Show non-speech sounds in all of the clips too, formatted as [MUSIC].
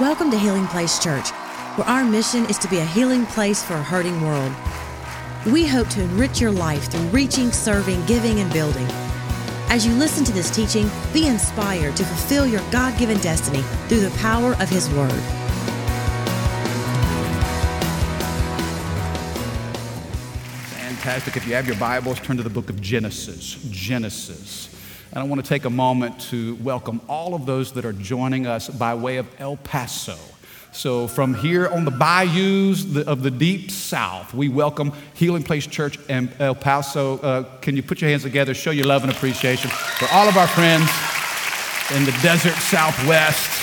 Welcome to Healing Place Church, where our mission is to be a healing place for a hurting world. We hope to enrich your life through reaching, serving, giving, and building. As you listen to this teaching, be inspired to fulfill your God given destiny through the power of His Word. Fantastic. If you have your Bibles, turn to the book of Genesis. Genesis. And I want to take a moment to welcome all of those that are joining us by way of El Paso. So, from here on the bayous of the deep south, we welcome Healing Place Church and El Paso. Uh, can you put your hands together, show your love and appreciation for all of our friends in the desert southwest?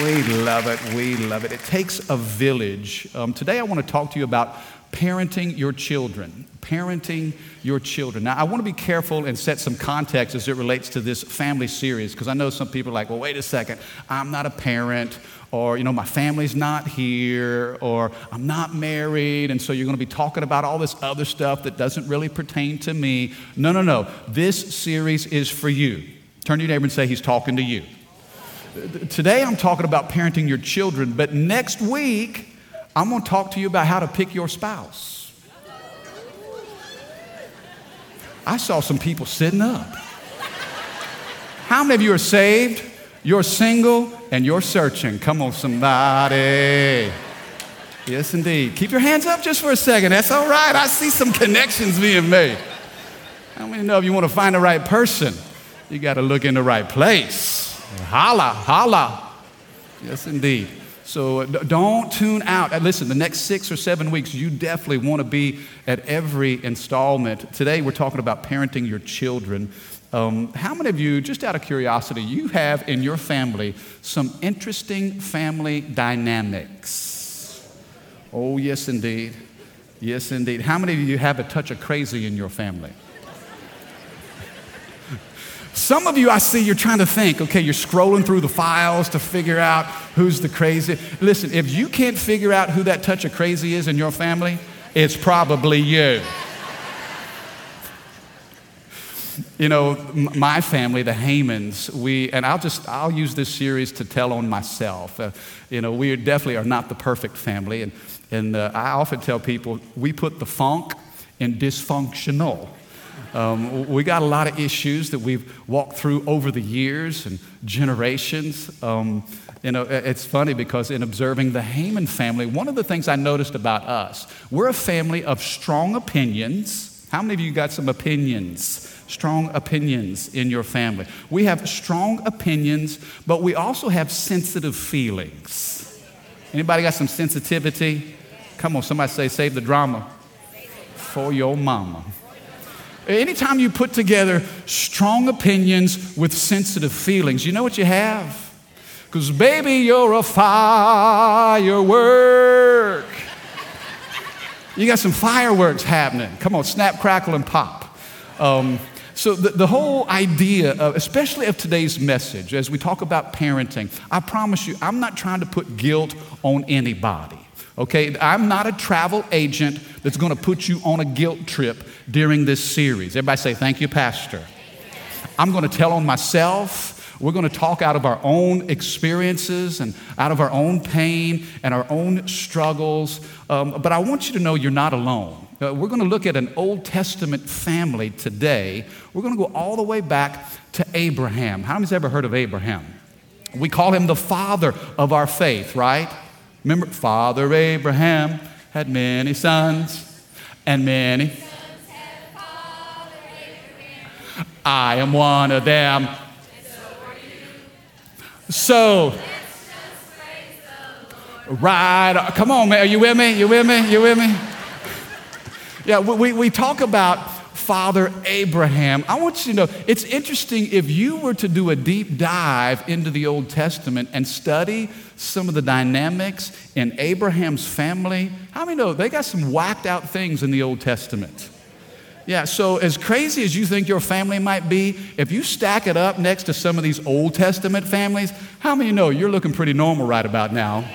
We love it. We love it. It takes a village. Um, today, I want to talk to you about parenting your children. Parenting your children. Now, I want to be careful and set some context as it relates to this family series because I know some people are like, well, wait a second, I'm not a parent, or, you know, my family's not here, or I'm not married, and so you're going to be talking about all this other stuff that doesn't really pertain to me. No, no, no. This series is for you. Turn to your neighbor and say, He's talking to you. Today, I'm talking about parenting your children, but next week, I'm going to talk to you about how to pick your spouse. I saw some people sitting up. How many of you are saved? You're single and you're searching. Come on, somebody. Yes, indeed. Keep your hands up just for a second. That's all right. I see some connections being made. How many know if you want to find the right person, you got to look in the right place? Holla, holla. Yes, indeed. So uh, don't tune out. Uh, listen, the next six or seven weeks, you definitely want to be at every installment. Today, we're talking about parenting your children. Um, how many of you, just out of curiosity, you have in your family some interesting family dynamics? Oh, yes, indeed. Yes, indeed. How many of you have a touch of crazy in your family? Some of you, I see you're trying to think, okay, you're scrolling through the files to figure out who's the crazy. Listen, if you can't figure out who that touch of crazy is in your family, it's probably you. you know, my family, the Hamans, we, and I'll just, I'll use this series to tell on myself. Uh, you know, we definitely are not the perfect family. And, and uh, I often tell people we put the funk in dysfunctional. Um, we got a lot of issues that we've walked through over the years and generations. Um, you know, it's funny because in observing the Haman family, one of the things I noticed about us, we're a family of strong opinions. How many of you got some opinions? Strong opinions in your family. We have strong opinions, but we also have sensitive feelings. Anybody got some sensitivity? Come on, somebody say, save the drama for your mama. Anytime you put together strong opinions with sensitive feelings, you know what you have? Because, baby, you're a firework. You got some fireworks happening. Come on, snap, crackle, and pop. Um, so, the, the, whole idea, of, especially of today's message, as we talk about parenting, I promise you, I'm not trying to put guilt on anybody. Okay, I'm not a travel agent that's going to put you on a guilt trip during this series. Everybody say, Thank you, Pastor. I'm going to tell on myself. We're going to talk out of our own experiences and out of our own pain and our own struggles. Um, but I want you to know you're not alone. Uh, we're going to look at an Old Testament family today. We're going to go all the way back to Abraham. How many's ever heard of Abraham? We call him the father of our faith, right? Remember, Father Abraham had many sons and many. I am one of them. So, right, come on, man. Are you with me? You with me? You with me? Yeah, we, we talk about Father Abraham. I want you to know it's interesting if you were to do a deep dive into the Old Testament and study some of the dynamics in Abraham's family. How many know they got some whacked out things in the Old Testament? Yeah, so as crazy as you think your family might be, if you stack it up next to some of these Old Testament families, how many know you're looking pretty normal right about now?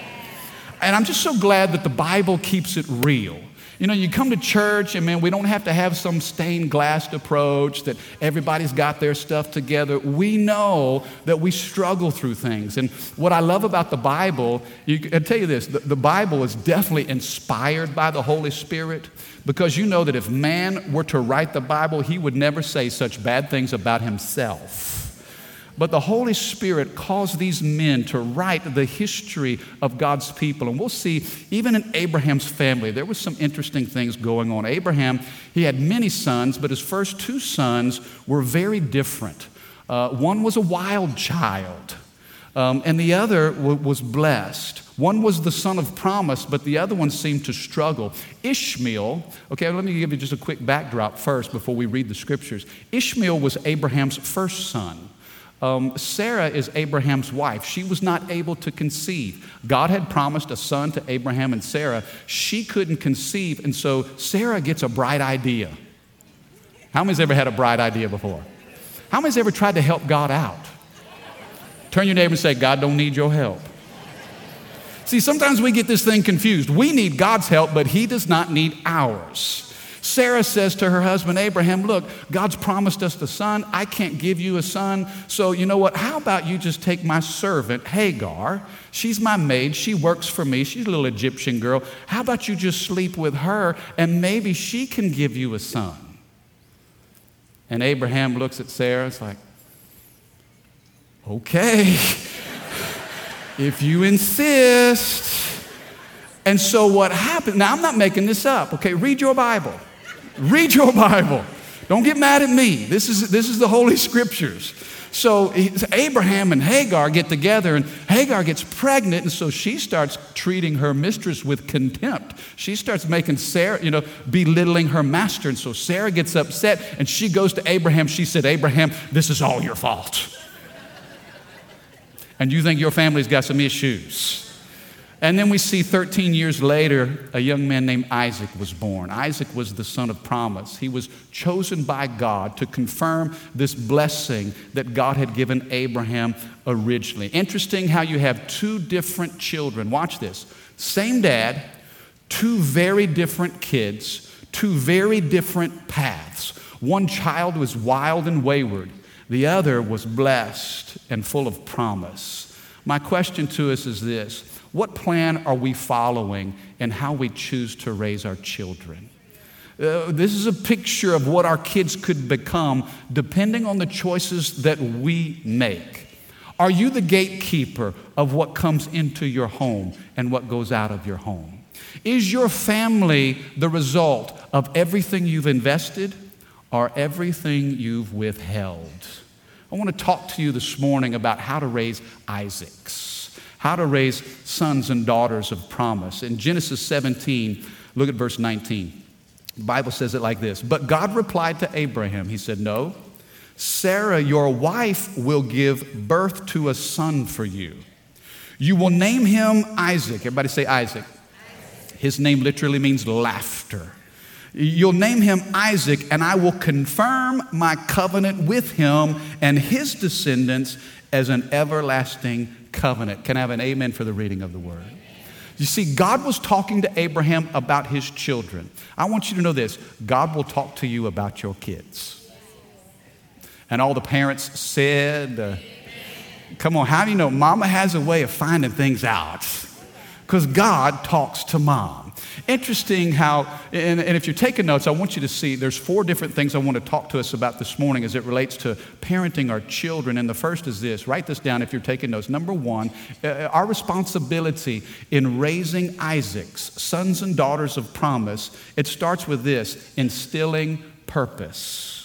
And I'm just so glad that the Bible keeps it real. You know, you come to church and man, we don't have to have some stained glass approach that everybody's got their stuff together. We know that we struggle through things. And what I love about the Bible, you, I tell you this the, the Bible is definitely inspired by the Holy Spirit because you know that if man were to write the Bible, he would never say such bad things about himself. But the Holy Spirit caused these men to write the history of God's people. And we'll see, even in Abraham's family, there was some interesting things going on. Abraham, he had many sons, but his first two sons were very different. Uh, one was a wild child, um, and the other w- was blessed. One was the son of promise, but the other one seemed to struggle. Ishmael, okay, let me give you just a quick backdrop first before we read the scriptures. Ishmael was Abraham's first son. Um, Sarah is Abraham's wife. She was not able to conceive. God had promised a son to Abraham and Sarah. She couldn't conceive, and so Sarah gets a bright idea. How many's ever had a bright idea before? How many's ever tried to help God out? Turn your neighbor and say, God don't need your help. See, sometimes we get this thing confused. We need God's help, but He does not need ours. Sarah says to her husband Abraham, Look, God's promised us the son. I can't give you a son. So, you know what? How about you just take my servant, Hagar? She's my maid. She works for me. She's a little Egyptian girl. How about you just sleep with her and maybe she can give you a son? And Abraham looks at Sarah. It's like, okay, [LAUGHS] if you insist. And so what happened? Now, I'm not making this up, okay? Read your Bible. Read your Bible. Don't get mad at me. This is, this is the Holy Scriptures. So Abraham and Hagar get together, and Hagar gets pregnant, and so she starts treating her mistress with contempt. She starts making Sarah, you know, belittling her master. And so Sarah gets upset, and she goes to Abraham. She said, Abraham, this is all your fault. and you think your family's got some issues. And then we see 13 years later, a young man named Isaac was born. Isaac was the son of promise. He was chosen by God to confirm this blessing that God had given Abraham originally. Interesting how you have two different children. Watch this same dad, two very different kids, two very different paths. One child was wild and wayward, the other was blessed and full of promise. My question to us is this what plan are we following in how we choose to raise our children? Uh, this is a picture of what our kids could become depending on the choices that we make. Are you the gatekeeper of what comes into your home and what goes out of your home? Is your family the result of everything you've invested or everything you've withheld? I want to talk to you this morning about how to raise Isaacs how to raise sons and daughters of promise. In Genesis 17, look at verse 19. The Bible says it like this But God replied to Abraham, He said, No, Sarah, your wife, will give birth to a son for you. You will name him Isaac. Everybody say Isaac. Isaac. His name literally means laughter. You'll name him Isaac, and I will confirm my covenant with him and his descendants as an everlasting covenant. Can I have an amen for the reading of the word? You see, God was talking to Abraham about his children. I want you to know this God will talk to you about your kids. And all the parents said, uh, Come on, how do you know? Mama has a way of finding things out because God talks to mom. Interesting how, and, and, if you're taking notes, I want you to see there's four different things I want to talk to us about this morning as it relates to parenting our children. And the first is this write this down if you're taking notes. Number one, uh, our responsibility in raising Isaac's sons and daughters of promise, it starts with this instilling purpose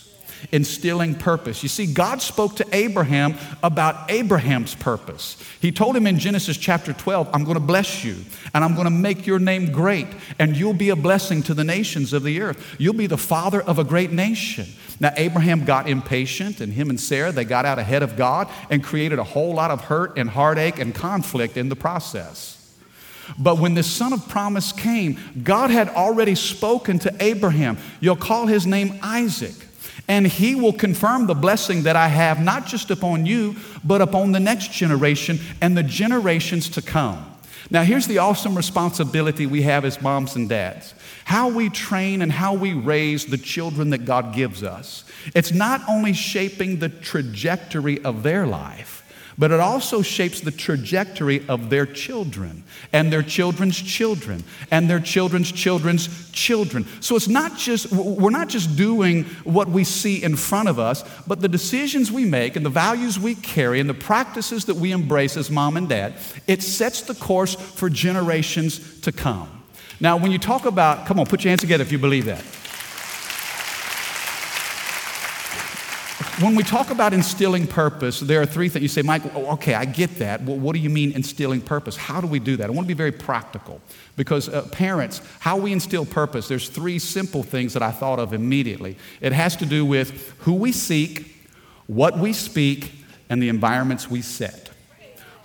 instilling purpose. You see, God spoke to Abraham about Abraham's purpose. He told him in Genesis chapter 12, I'm going to bless you and I'm going to make your name great and you'll be a blessing to the nations of the earth. You'll be the father of a great nation. Now, Abraham got impatient and him and Sarah, they got out ahead of God and created a whole lot of hurt and heartache and conflict in the process. But when the son of promise came, God had already spoken to Abraham. You'll call his name Isaac and he will confirm the blessing that I have, not just upon you, but upon the next generation and the generations to come. Now, here's the awesome responsibility we have as moms and dads how we train and how we raise the children that God gives us. It's not only shaping the trajectory of their life, but it also shapes the trajectory of their children and their children's children and their children's children's children. So it's not just, we're not just doing what we see in front of us, but the decisions we make and the values we carry and the practices that we embrace as mom and dad, it sets the course for generations to come. Now, when you talk about, come on, put your hands together if you believe that. When we talk about instilling purpose, there are three things. You say, Mike, oh, okay, I get that. Well, what do you mean instilling purpose? How do we do that? I want to be very practical because uh, parents, how we instill purpose, there's three simple things that I thought of immediately. It has to do with who we seek, what we speak, and the environments we set.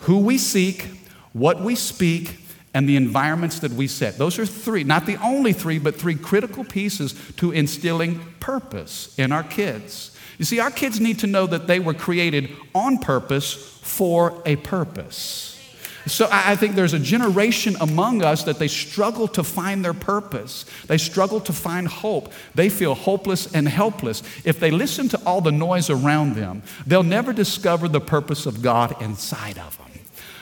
Who we seek, what we speak, and the environments that we set. Those are three, not the only three, but three critical pieces to instilling purpose in our kids. You see, our kids need to know that they were created on purpose for a purpose. So I think there's a generation among us that they struggle to find their purpose. They struggle to find hope. They feel hopeless and helpless. If they listen to all the noise around them, they'll never discover the purpose of God inside of them.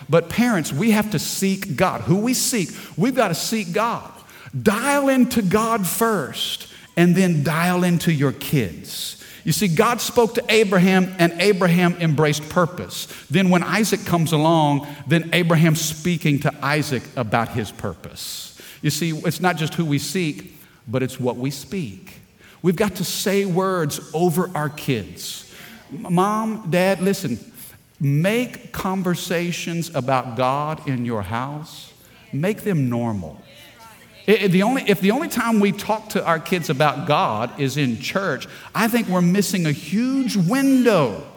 But parents, we have to seek God. Who we seek, we've got to seek God. Dial into God first, and then dial into your kids. You see, God spoke to Abraham, and Abraham embraced purpose. Then, when Isaac comes along, then Abraham's speaking to Isaac about his purpose. You see, it's not just who we seek, but it's what we speak. We've got to say words over our kids. Mom, dad, listen, make conversations about God in your house, make them normal. If the, only, if the only time we talk to our kids about God is in church, I think we're missing a huge window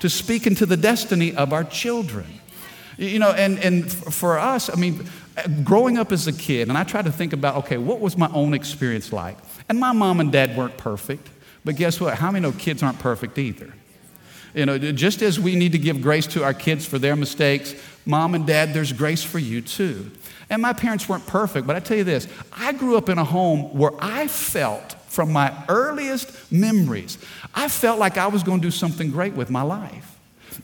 to speak into the destiny of our children. You know, and, and for us, I mean, growing up as a kid, and I try to think about, okay, what was my own experience like? And my mom and dad weren't perfect, but guess what? How many know kids aren't perfect either? You know, just as we need to give grace to our kids for their mistakes, mom and dad, there's grace for you too. And my parents weren't perfect, but I tell you this I grew up in a home where I felt from my earliest memories, I felt like I was going to do something great with my life.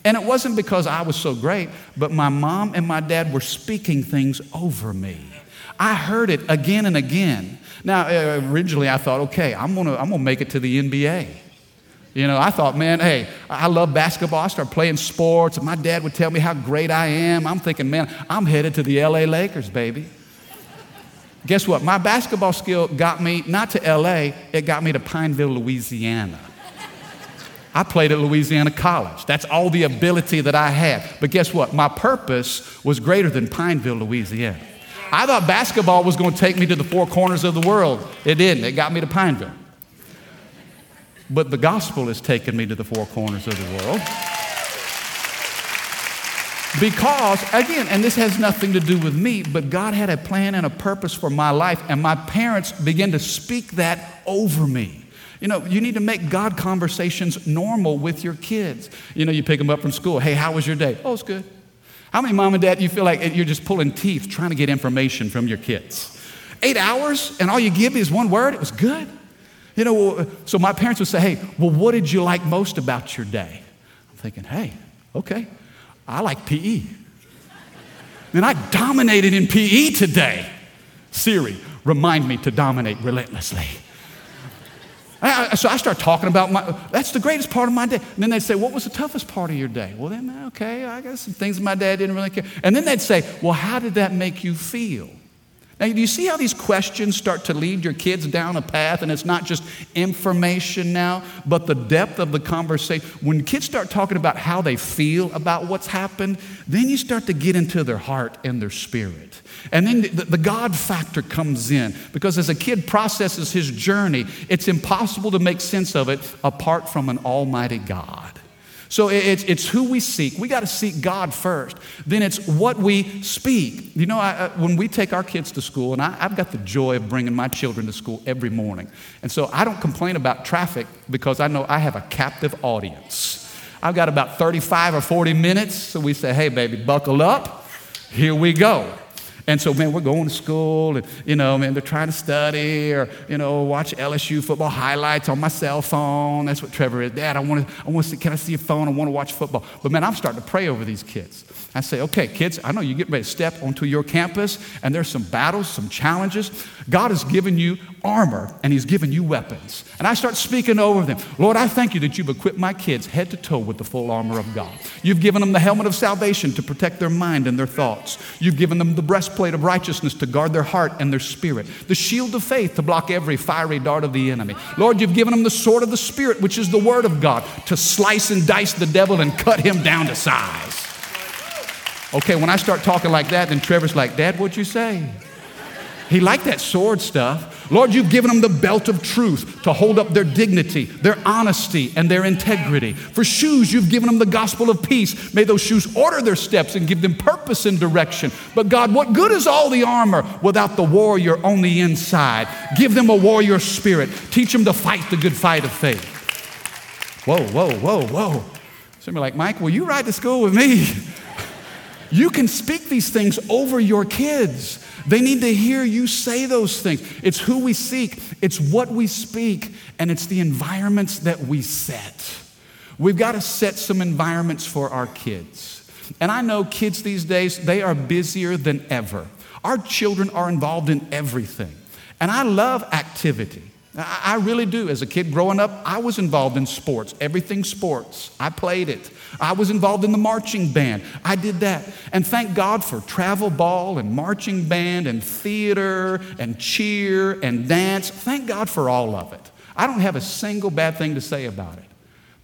And it wasn't because I was so great, but my mom and my dad were speaking things over me. I heard it again and again. Now, uh, originally I thought, okay, I'm gonna, I'm gonna make it to the NBA. You know, I thought, man, hey, I love basketball. I started playing sports, and my dad would tell me how great I am. I'm thinking, man, I'm headed to the LA Lakers, baby. Guess what? My basketball skill got me not to LA, it got me to Pineville, Louisiana. I played at Louisiana College. That's all the ability that I had. But guess what? My purpose was greater than Pineville, Louisiana. I thought basketball was going to take me to the four corners of the world. It didn't. It got me to Pineville. But the gospel has taken me to the four corners of the world. Because, again, and this has nothing to do with me, but God had a plan and a purpose for my life, and my parents began to speak that over me. You know, you need to make God conversations normal with your kids. You know, you pick them up from school. Hey, how was your day? Oh, it's good. How many mom and dad you feel like you're just pulling teeth trying to get information from your kids? Eight hours, and all you give me is one word? It was good. You know, so my parents would say, hey, well, what did you like most about your day? I'm thinking, hey, okay, I like PE. And I dominated in PE today. Siri, remind me to dominate relentlessly. so I start talking about my, that's the greatest part of my day. And then they'd say, What was the toughest part of your day? Well, then, okay, I got some things my dad didn't really care. And then they'd say, Well, how did that make you feel? Now, do you see how these questions start to lead your kids down a path? And it's not just information now, but the depth of the conversation. When kids start talking about how they feel about what's happened, then you start to get into their heart and their spirit. And then the, the God factor comes in because as a kid processes his journey, it's impossible to make sense of it apart from an almighty God. So it's, it's who we seek. We got to seek God first. Then it's what we speak. You know, I, when we take our kids to school, and I, I've got the joy of bringing my children to school every morning. And so I don't complain about traffic because I know I have a captive audience. I've got about 35 or 40 minutes. So we say, hey, baby, buckle up. Here we go. And so, man, we're going to school and, you know, man, they're trying to study or, you know, watch LSU football highlights on my cell phone. That's what Trevor is. Dad, I want to, I want to see, can I see your phone? I want to watch football. But man, I'm starting to pray over these kids. I say, okay, kids, I know you get ready to step onto your campus and there's some battles, some challenges. God has given you armor and He's given you weapons. And I start speaking over them. Lord, I thank you that you've equipped my kids head to toe with the full armor of God. You've given them the helmet of salvation to protect their mind and their thoughts. You've given them the breastplate of righteousness to guard their heart and their spirit, the shield of faith to block every fiery dart of the enemy. Lord, you've given them the sword of the Spirit, which is the word of God, to slice and dice the devil and cut him down to size. Okay, when I start talking like that, then Trevor's like, Dad, what'd you say? He liked that sword stuff. Lord, you've given them the belt of truth to hold up their dignity, their honesty, and their integrity. For shoes, you've given them the gospel of peace. May those shoes order their steps and give them purpose and direction. But God, what good is all the armor without the warrior on the inside? Give them a warrior spirit. Teach them to fight the good fight of faith. Whoa, whoa, whoa, whoa. Somebody like, Mike, will you ride to school with me? You can speak these things over your kids. They need to hear you say those things. It's who we seek, it's what we speak, and it's the environments that we set. We've got to set some environments for our kids. And I know kids these days, they are busier than ever. Our children are involved in everything. And I love activity. I really do. As a kid growing up, I was involved in sports, everything sports. I played it. I was involved in the marching band. I did that. And thank God for travel ball and marching band and theater and cheer and dance. Thank God for all of it. I don't have a single bad thing to say about it.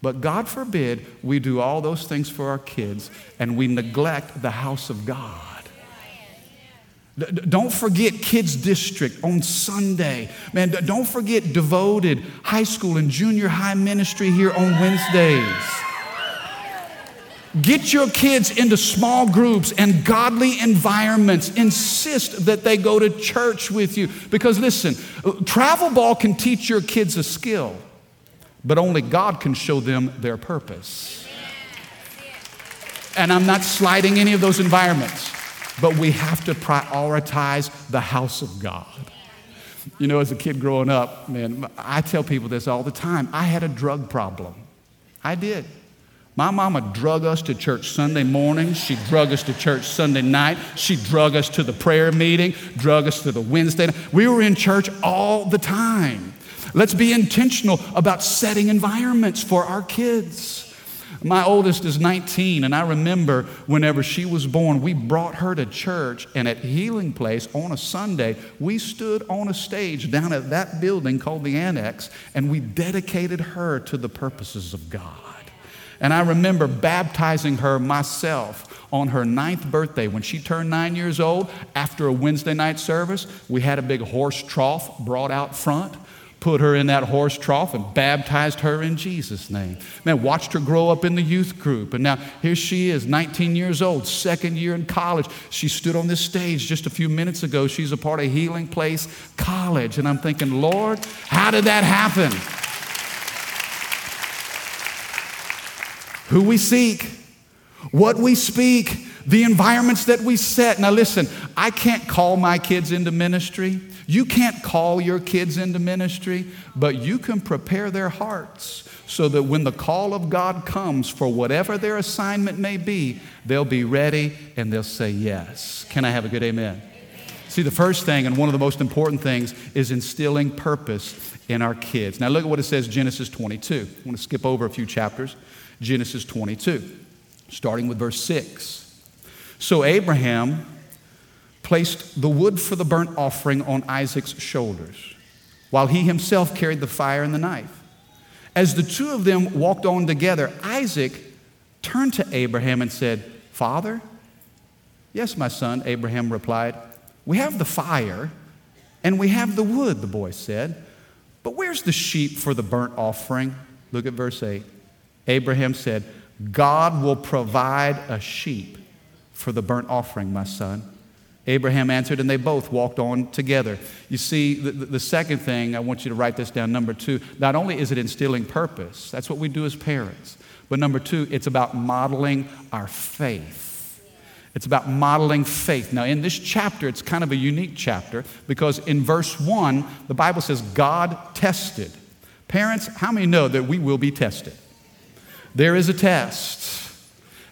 But God forbid we do all those things for our kids and we neglect the house of God. Don't forget Kids District on Sunday. Man, don't forget Devoted High School and Junior High Ministry here on Wednesdays. Get your kids into small groups and godly environments. Insist that they go to church with you. Because listen, travel ball can teach your kids a skill, but only God can show them their purpose. And I'm not sliding any of those environments, but we have to prioritize the house of God. You know, as a kid growing up, man, I tell people this all the time. I had a drug problem. I did. My mama drug us to church Sunday morning. She drug us to church Sunday night. She drug us to the prayer meeting, drug us to the Wednesday. We were in church all the time. Let's be intentional about setting environments for our kids. My oldest is 19, and I remember whenever she was born, we brought her to church, and at Healing Place on a Sunday, we stood on a stage down at that building called the Annex, and we dedicated her to the purposes of God. And I remember baptizing her myself on her ninth birthday when she turned nine years old. After a Wednesday night service, we had a big horse trough brought out front, put her in that horse trough, and baptized her in Jesus' name. Man, watched her grow up in the youth group. And now here she is, 19 years old, second year in college. She stood on this stage just a few minutes ago. She's a part of Healing Place College. And I'm thinking, Lord, how did that happen? who we seek, what we speak, the environments that we set. Now, listen, I can't call my kids into ministry. You can't call your kids into ministry, but you can prepare their hearts so that when the call of God comes for whatever their assignment may be, they'll be ready and they'll say yes. Can I have a good amen? See, the first thing and one of the most important things is instilling purpose in our kids. Now, look at what it says Genesis 22. I want to skip over a few chapters. Genesis 22, starting with verse 6. So Abraham placed the wood for the burnt offering on Isaac's shoulders, while he himself carried the fire and the knife. As the two of them walked on together, Isaac turned to Abraham and said, Father? Yes, my son, Abraham replied. We have the fire and we have the wood, the boy said. But where's the sheep for the burnt offering? Look at verse 8. Abraham said, God will provide a sheep for the burnt offering, my son. Abraham answered, and they both walked on together. You see, the, the, second thing, I want you to write this down. Number two, not only is it instilling purpose, that's what we do as parents, but number two, it's about modeling our faith. It's about modeling faith. Now, in this chapter, it's kind of a unique chapter because in verse 1, the Bible says God tested. Parents, how many know that we will be tested? There is a test.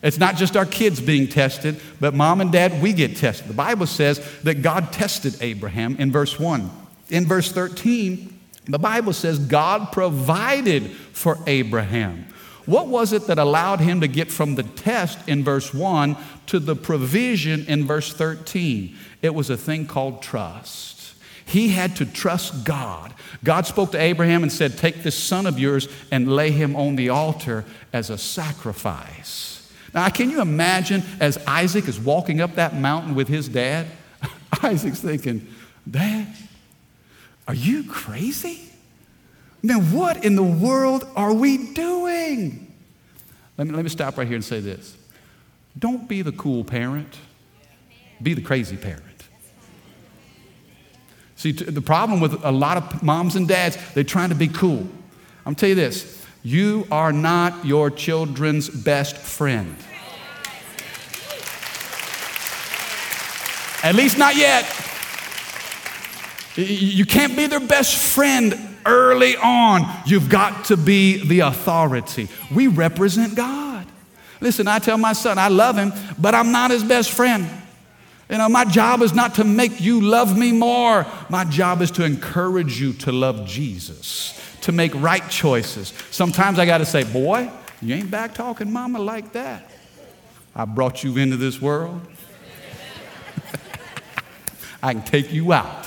It's not just our kids being tested, but mom and dad, we get tested. The Bible says that God tested Abraham in verse 1. In verse 13, the Bible says God provided for Abraham. What was it that allowed him to get from the test in verse 1 to the provision in verse 13? It was a thing called trust. He had to trust God. God spoke to Abraham and said, Take this son of yours and lay him on the altar as a sacrifice. Now, can you imagine as Isaac is walking up that mountain with his dad? [LAUGHS] Isaac's thinking, Dad, are you crazy? Man, what in the world are we doing? Let me, let me stop right here and say this. Don't be the cool parent, be the crazy parent. See, the problem with a lot of moms and dads, they're trying to be cool. I'm tell you this you are not your children's best friend. At least not yet. You can't be their best friend early on. You've got to be the authority. We represent God. Listen, I tell my son, I love him, but I'm not his best friend. You know, my job is not to make you love me more. My job is to encourage you to love Jesus, to make right choices. Sometimes I got to say, boy, you ain't back talking mama like that. I brought you into this world. [LAUGHS] I can take you out.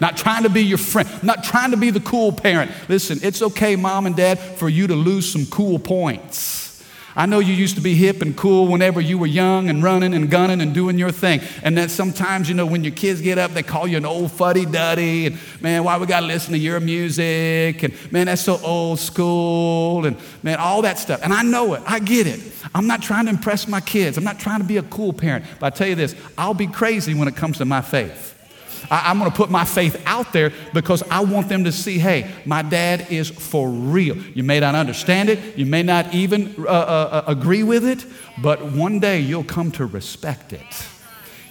Not trying to be your friend, not trying to be the cool parent. Listen, it's okay, mom and dad, for you to lose some cool points. I know you used to be hip and cool whenever you were young and running and gunning and doing your thing. And that sometimes, you know, when your kids get up, they call you an old fuddy duddy. And man, why we got to listen to your music? And man, that's so old school. And man, all that stuff. And I know it. I get it. I'm not trying to impress my kids. I'm not trying to be a cool parent. But I tell you this I'll be crazy when it comes to my faith. I, am going to put my faith out there because I want them to see hey, my dad is for real. You may not understand it, you may not even uh, uh, uh, agree with it, but one day you'll come to respect it.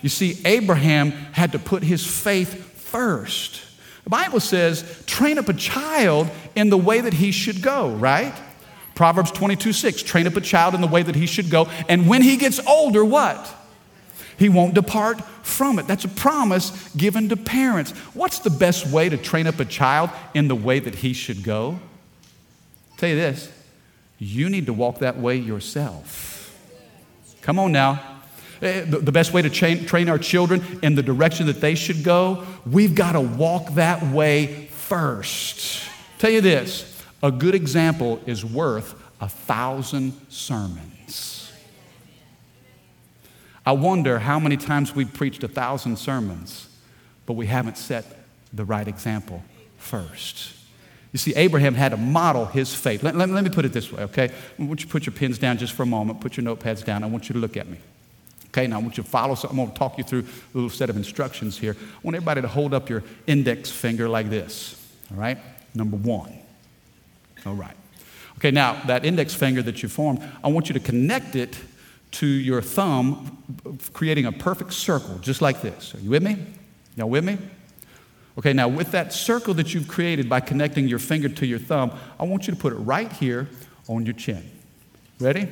You see, Abraham had to put his faith first. The Bible says, train up a child in the way that he should go, right? Proverbs 22 6, train up a child in the way that he should go. And when he gets older, what? He won't depart from it. That's a promise given to parents. What's the best way to train up a child in the way that he should go? I'll tell you this you need to walk that way yourself. Come on now. Eh, the best way to train, our children in the direction that they should go, we've got to walk that way first. I'll tell you this a good example is worth a thousand sermons. I wonder how many times we've preached a thousand sermons, but we haven't set the right example first. You see, Abraham had to model his faith. Let, let, let, me put it this way, okay? I want you to put your pens down just for a moment, put your notepads down. I want you to look at me. Okay, now I want you to follow. So I'm going to talk you through a little set of instructions here. I want everybody to hold up your index finger like this, all right? Number one. All right. Okay, now that index finger that you formed, I want you to connect it to your thumb, creating a perfect circle, just like this. Are you with me? Y'all with me? Okay, now with that circle that you've created by connecting your finger to your thumb, I want you to put it right here on your chin. Ready?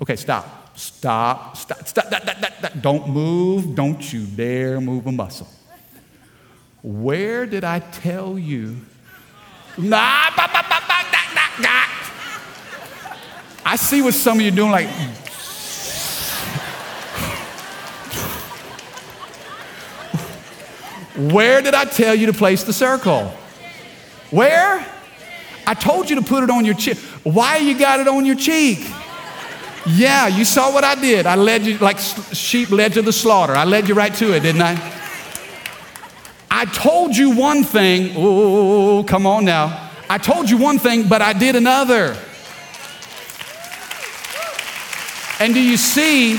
Okay, stop. Stop. Stop. Stop. That, that, that. Don't move. Don't you dare move a muscle. Where did I tell you? Nah, nah. I see what some of you doing, like, Where did I tell you to place the circle? Where? I told you to put it on your cheek. Why you got it on your cheek? Yeah, you saw what I did. I led you like sheep led to the slaughter. I led you right to it, didn't I? I told you one thing. Oh, come on now. I told you one thing, but I did another. And do you see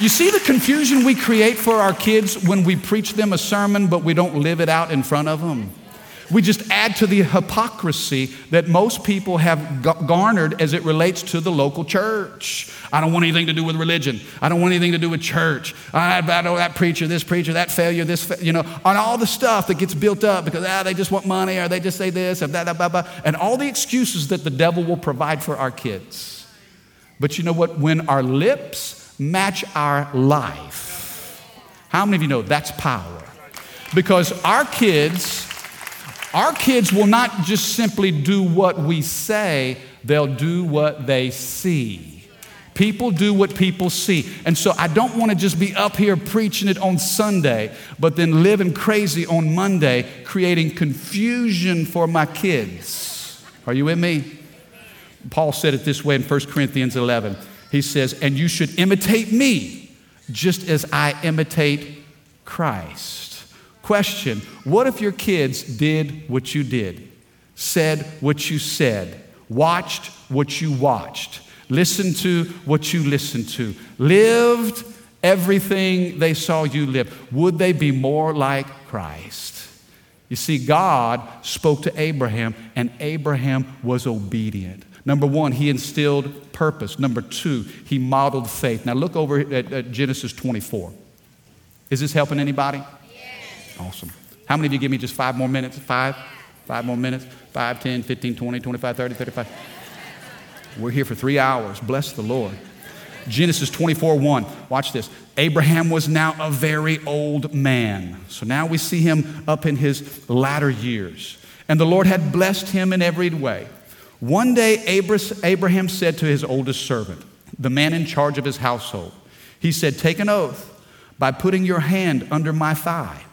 you see the confusion we create for our kids when we preach them a sermon, but we don't live it out in front of them? We just add to the hypocrisy that most people have garnered as it relates to the local church. I don't want anything to do with religion. I don't want anything to do with church. I, I know that preacher, this preacher, that failure, this, fa- you know, on all the stuff that gets built up because ah, they just want money or they just say this and that, blah, blah, and all the excuses that the devil will provide for our kids. But you know what? When our lips match our life, how many of you know that's power? Because our kids, our kids will not just simply do what we say, they'll do what they see. People do what people see. And so I don't want to just be up here preaching it on Sunday, but then living crazy on Monday, creating confusion for my kids. Are you with me? Paul said it this way in 1 Corinthians 11. He says, And you should imitate me just as I imitate Christ. Question What if your kids did what you did, said what you said, watched what you watched, listened to what you listened to, lived everything they saw you live? Would they be more like Christ? You see, God spoke to Abraham, and Abraham was obedient. Number one, he instilled purpose. Number two, he modeled faith. Now look over at, at Genesis 24. Is this helping anybody? Awesome. How many of you give me just five more minutes? Five? Five more minutes? Five, 10, 15, 20, 25, 30, 35. We're here for three hours. Bless the Lord. Genesis 24 1. Watch this. Abraham was now a very old man. So now we see him up in his latter years. And the Lord had blessed him in every way. One day, Abraham said to his oldest servant, the man in charge of his household, he said, Take an oath by putting your hand under my thigh.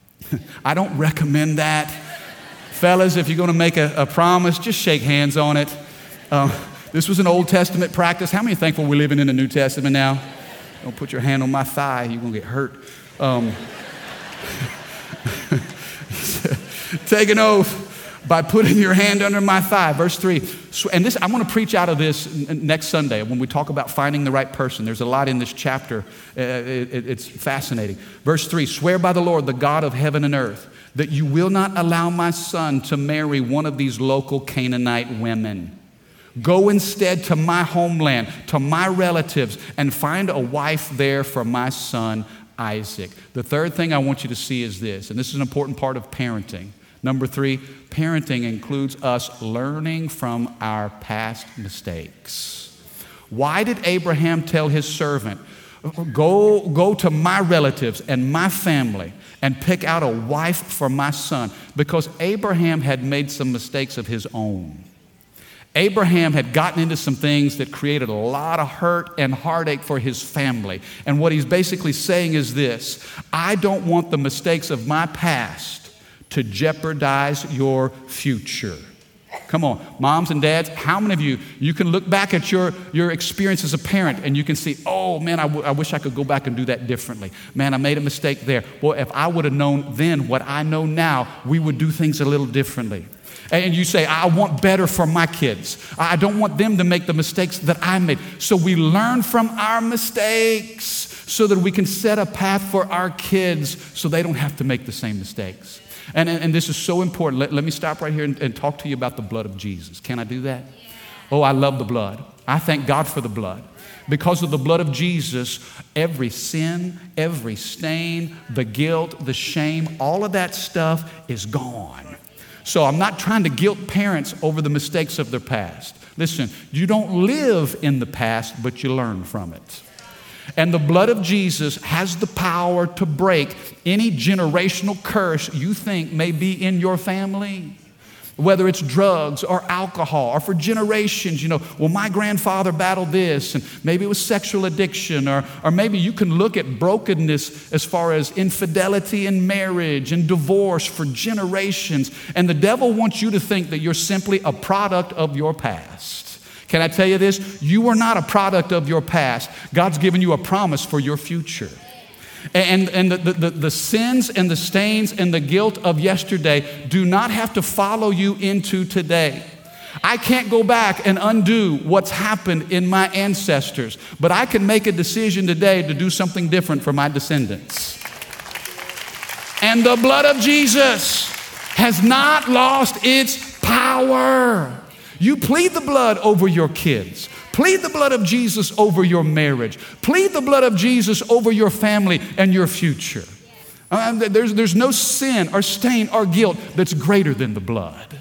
[LAUGHS] I don't recommend that. [LAUGHS] Fellas, if you're going to make a, a, promise, just shake hands on it. Uh, this was an Old Testament practice. How many thankful we're living in the New Testament now? Don't put your hand on my thigh, you're going to get hurt. Um, [LAUGHS] take an oath by putting your hand under my thigh. Verse 3. And this, I'm going to preach out of this next Sunday when we talk about finding the right person. There's a lot in this chapter, uh, it's fascinating. Verse 3 Swear by the Lord, the God of heaven and earth, that you will not allow my son to marry one of these local Canaanite women. Go instead to my homeland, to my relatives, and find a wife there for my son Isaac. The third thing I want you to see is this, and this is an important part of parenting. Number three, parenting includes us learning from our past mistakes. Why did Abraham tell his servant, Go, go to my relatives and my family and pick out a wife for my son? Because Abraham had made some mistakes of his own. Abraham had gotten into some things that created a lot of hurt and heartache for his family. And what he's basically saying is this I don't want the mistakes of my past to jeopardize your future. Come on, moms and dads, how many of you, you can look back at your, your experience as a parent and you can see, oh man, I, w- I wish I could go back and do that differently. Man, I made a mistake there. Boy, if I would have known then what I know now, we would do things a little differently. And you say, I want better for my kids. I don't want them to make the mistakes that I made. So we learn from our mistakes so that we can set a path for our kids so they don't have to make the same mistakes. And, and, and this is so important. Let, let me stop right here and, and, talk to you about the blood of Jesus. Can I do that? Oh, I love the blood. I thank God for the blood. Because of the blood of Jesus, every sin, every stain, the guilt, the shame, all of that stuff is gone. So I'm not trying to guilt parents over the mistakes of their past. Listen, you don't live in the past, but you learn from it. And the blood of Jesus has the power to break any generational curse you think may be in your family. Whether it's drugs or alcohol, or for generations, you know, well, my grandfather battled this, and maybe it was sexual addiction, or, or maybe you can look at brokenness as far as infidelity in marriage and divorce for generations. And the devil wants you to think that you're simply a product of your past. Can I tell you this? You are not a product of your past. God's given you a promise for your future. And, and the, the, the, sins and the stains and the guilt of yesterday do not have to follow you into today. I can't go back and undo what's happened in my ancestors, but I can make a decision today to do something different for my descendants. And the blood of Jesus has not lost its power. You plead the blood over your kids. Plead the blood of Jesus over your marriage. Plead the blood of Jesus over your family and your future. There's, there's no sin or stain or guilt that's greater than the blood.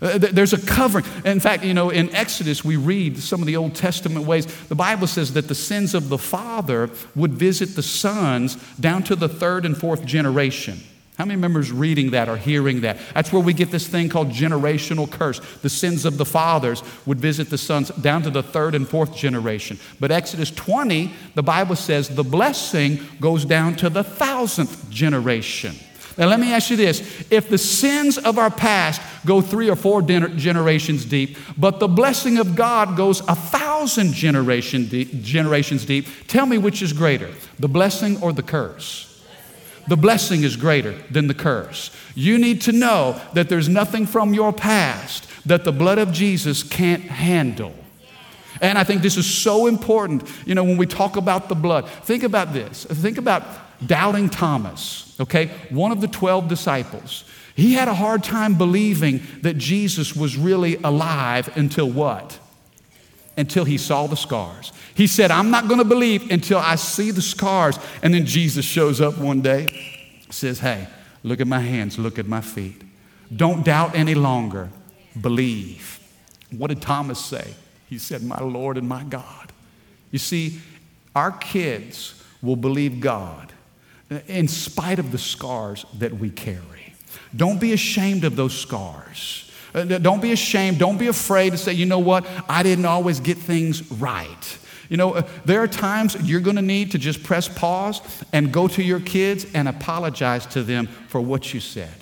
Uh, there's a covering. In fact, you know, in Exodus, we read some of the Old Testament ways. The Bible says that the sins of the father would visit the sons down to the third and fourth generation. How many members reading that or hearing that? That's where we get this thing called generational curse. The sins of the fathers would visit the sons down to the third and fourth generation. But Exodus 20, the Bible says the blessing goes down to the thousandth generation. Now, let me ask you this if the sins of our past go three or four generations deep, but the blessing of God goes a thousand generation generations deep, tell me which is greater, the blessing or the curse? The blessing is greater than the curse. You need to know that there's nothing from your past that the blood of Jesus can't handle. And I think this is so important. You know, when we talk about the blood, think about this. Think about doubting Thomas, okay? One of the 12 disciples. He had a hard time believing that Jesus was really alive until what? Until he saw the scars. He said, I'm not going to believe until I see the scars. And then Jesus shows up one day, says, Hey, look at my hands, look at my feet. Don't doubt any longer, believe. What did Thomas say? He said, My Lord and my God. You see, our kids will believe God in spite of the scars that we carry. Don't be ashamed of those scars. Uh, don't be ashamed. Don't be afraid to say, you know what? I didn't always get things right. You know, uh, there are times you're going to need to just press pause and go to your kids and apologize to them for what you said,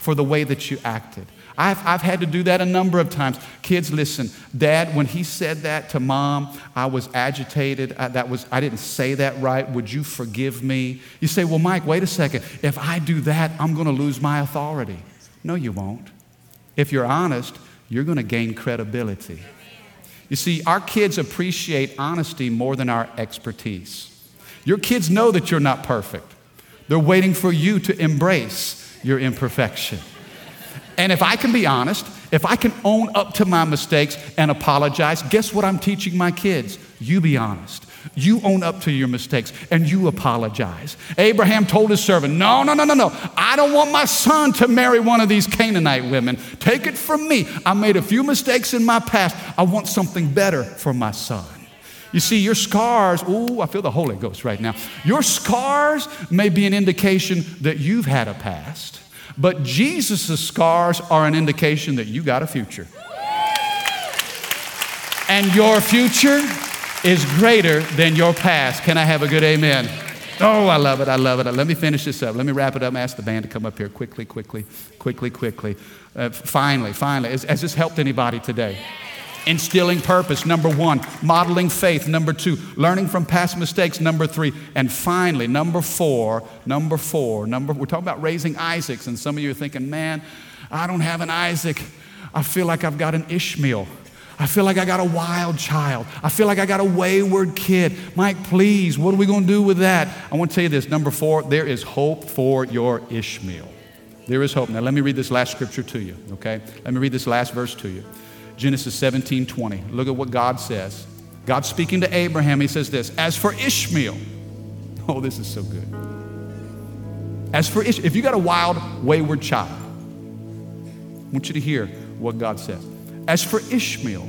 for the way that you acted. I've, I've had to do that a number of times. Kids, listen, Dad, when he said that to mom, I was agitated. I, that was, I didn't say that right. Would you forgive me? You say, Well, Mike, wait a second. If I do that, I'm going to lose my authority. No, you won't. If you're honest, you're going to gain credibility. You see, our kids appreciate honesty more than our expertise. Your kids know that you're not perfect, they're waiting for you to embrace your imperfection. And if I can be honest, if I can own up to my mistakes and apologize, guess what I'm teaching my kids? You be honest. You own up to your mistakes and you apologize. Abraham told his servant, No, no, no, no, no. I don't want my son to marry one of these Canaanite women. Take it from me. I made a few mistakes in my past. I want something better for my son. You see, your scars, ooh, I feel the Holy Ghost right now. Your scars may be an indication that you've had a past, but Jesus' scars are an indication that you got a future. And your future is greater than your past. Can I have a good amen? Oh, I love it. I love it. Let me finish this up. Let me wrap it up. Ask the band to come up here quickly, quickly, quickly, quickly. Uh, finally, finally. Has, has this helped anybody today? Instilling purpose, number one. Modeling faith, number two. Learning from past mistakes, number three. And finally, number four, number four, number, we're talking about raising Isaacs. And some of you are thinking, man, I don't have an Isaac. I feel like I've got an Ishmael. I feel like I got a wild child. I feel like I got a wayward kid. Mike, please, what are we going to do with that? I want to tell you this. Number four, there is hope for your Ishmael. There is hope. Now, let me read this last scripture to you, okay? Let me read this last verse to you. Genesis 17 20. Look at what God says. God speaking to Abraham, he says this As for Ishmael, [LAUGHS] oh, this is so good. As for Ishmael, if you got a wild, wayward child, I want you to hear what God says. As for Ishmael,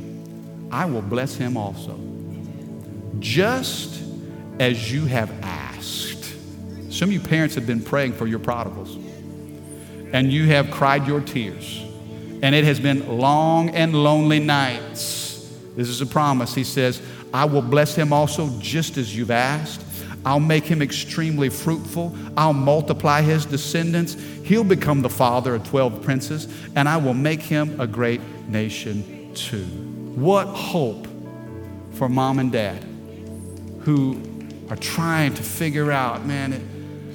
I will bless him also, just as you have asked. Some of you parents have been praying for your prodigals, and you have cried your tears, and it has been long and lonely nights. This is a promise. He says, I will bless him also, just as you've asked. I'll make him extremely fruitful. I'll multiply his descendants. He'll become the father of 12 princes, and I will make him a great nation too. What hope for mom and dad who are trying to figure out, man, it,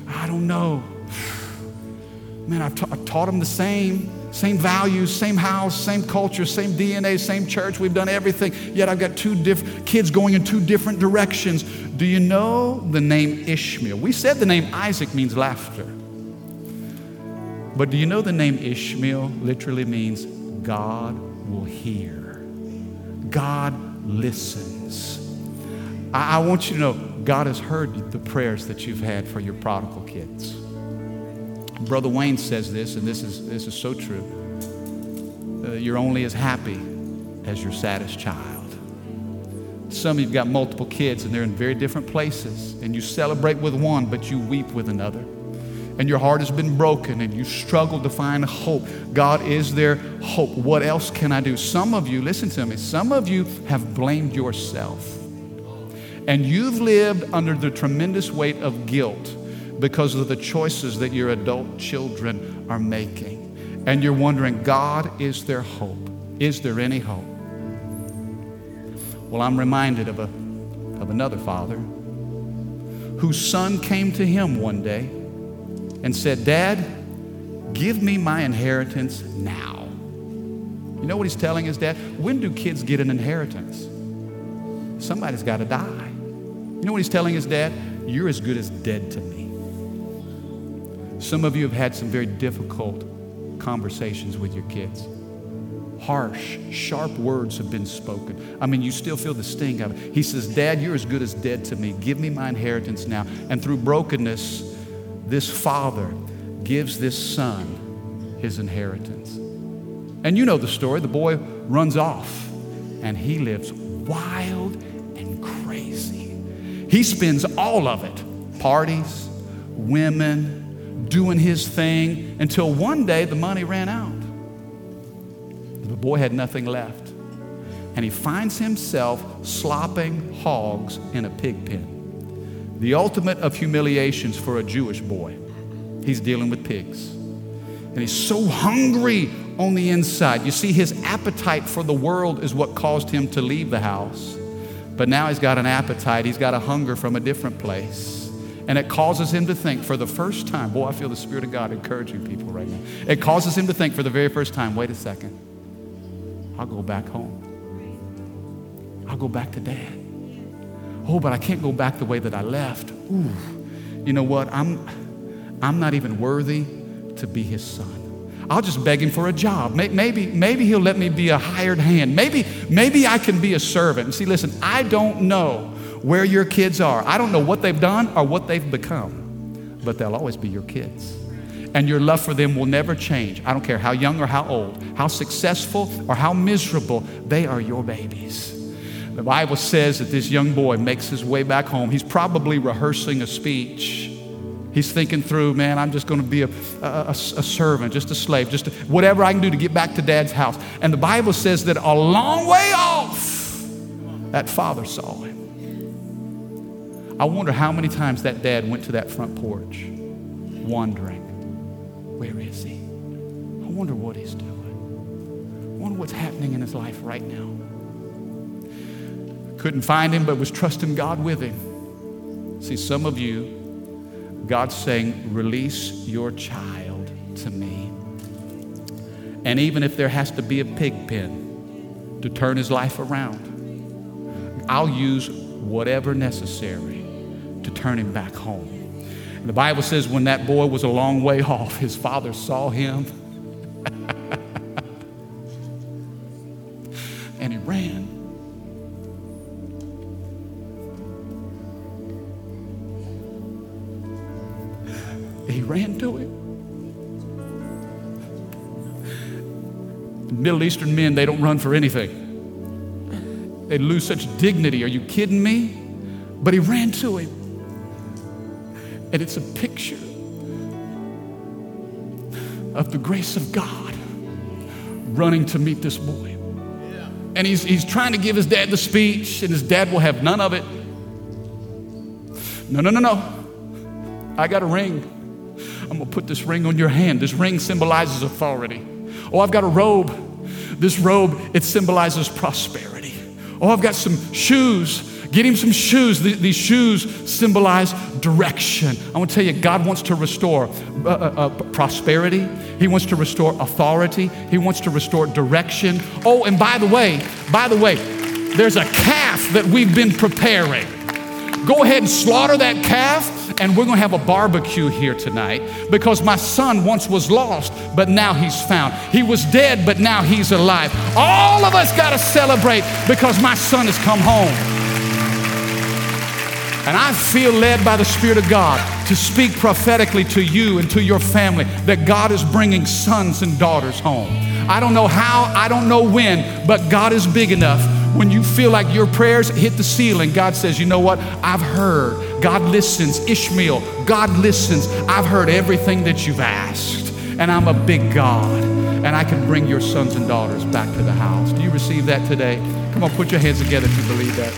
I don't know. [SIGHS] Man, I've, I've taught them the same, same values, same house, same culture, same DNA, same church. We've done everything. Yet I've got two different kids going in two different directions. Do you know the name Ishmael? We said the name Isaac means laughter. But do you know the name Ishmael literally means God will hear? God listens. I, I want you to know God has heard the prayers that you've had for your prodigal kids. Brother Wayne says this, and this is, this is so true. Uh, you're only as happy as your saddest child. Some of you've got multiple kids and they're in very different places, and you celebrate with one, but you weep with another. And your heart has been broken and you struggle to find hope. God, is there hope? What else can I do? Some of you, listen to me, some of you have blamed yourself. And you've lived under the tremendous weight of guilt because of the choices that your adult children are making. And you're wondering, God, is there hope? Is there any hope? Well, I'm reminded of, a, of another father whose son came to him one day and said, Dad, give me my inheritance now. You know what he's telling his dad? When do kids get an inheritance? Somebody's got to die. You know what he's telling his dad? You're as good as dead to me. Some of you have had some very difficult conversations with your kids harsh, sharp words have been spoken. I mean, you still feel the sting of it. He says, Dad, you're as good as dead to me. Give me my inheritance now. And through brokenness, this father gives this son his inheritance. And you know the story. The boy runs off and he lives wild and crazy. He spends all of it parties, women, doing his thing until one day the money ran out The boy had nothing left. And he finds himself slopping hogs in a pig pen. The ultimate of humiliations for a Jewish boy. He's dealing with pigs. And he's so hungry on the inside. You see, his appetite for the world is what caused him to leave the house. But now he's got an appetite, he's got a hunger from a different place. And it causes him to think for the first time, boy, I feel the Spirit of God encouraging people right now. It causes him to think for the very first time, wait a second. I'll go back home. I'll go back to dad. Oh, but I can't go back the way that I left. Ooh, you know what? I'm, I'm not even worthy to be his son. I'll just beg him for a job. Maybe, maybe he'll let me be a hired hand. Maybe, maybe I can be a servant. See, listen, I don't know where your kids are. I don't know what they've done or what they've become, but they'll always be your kids and your love for them will never change. I don't care how young or how old, how successful or how miserable, they are your babies. The Bible says that this young boy makes his way back home. He's probably rehearsing a speech. He's thinking through, man, I'm just going to be a, a, a, servant, just a slave, just a, whatever I can do to get back to dad's house. And the Bible says that a long way off, that father saw him. I wonder how many times that dad went to that front porch wondering, where is he? I wonder what he's doing. I wonder what's happening in his life right now. Couldn't find him, but was trusting God with him. See, some of you, God's saying, release your child to me. And even if there has to be a pig pen to turn his life around, I'll use whatever necessary to turn him back home. And the Bible says when that boy was a long way [LAUGHS] off, his father saw him [LAUGHS] Eastern men, they don't run for anything. They lose such dignity. Are you kidding me? But he ran to him. And it's a picture of the grace of God running to meet this boy. And he's, he's trying to give his dad the speech, and his dad will have none of it. No, no, no, no. I got a ring. I'm going to put this ring on your hand. This ring symbolizes authority. Oh, I've got a robe. This robe, it symbolizes prosperity. Oh, I've got some shoes. Get him some shoes. These shoes symbolize direction. I want to tell you, God wants to restore uh, uh, uh, prosperity. He wants to restore authority. He wants to restore direction. Oh, and by the way, by the way, there's a calf that we've been preparing. Go ahead and slaughter that calf, and we're going to have a barbecue here tonight because my son once was lost, but now he's found. He was dead, but now he's alive. All of us got to celebrate because my son has come home. And I feel led by the Spirit of God to speak prophetically to you and to your family that God is bringing sons and daughters home. I don't know how, I don't know when, but God is big enough. When you feel like your prayers hit the ceiling, God says, You know what? I've heard. God listens. Ishmael, God listens. I've heard everything that you've asked. And I'm a big God. And I can bring your sons and daughters back to the house. Do you receive that today? Come on, put your hands together if you believe that.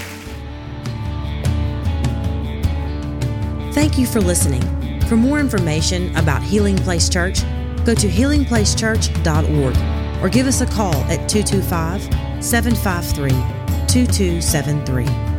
Thank you for listening. For more information about Healing Place Church, go to healingplacechurch.org or give us a call at 225 753 2273.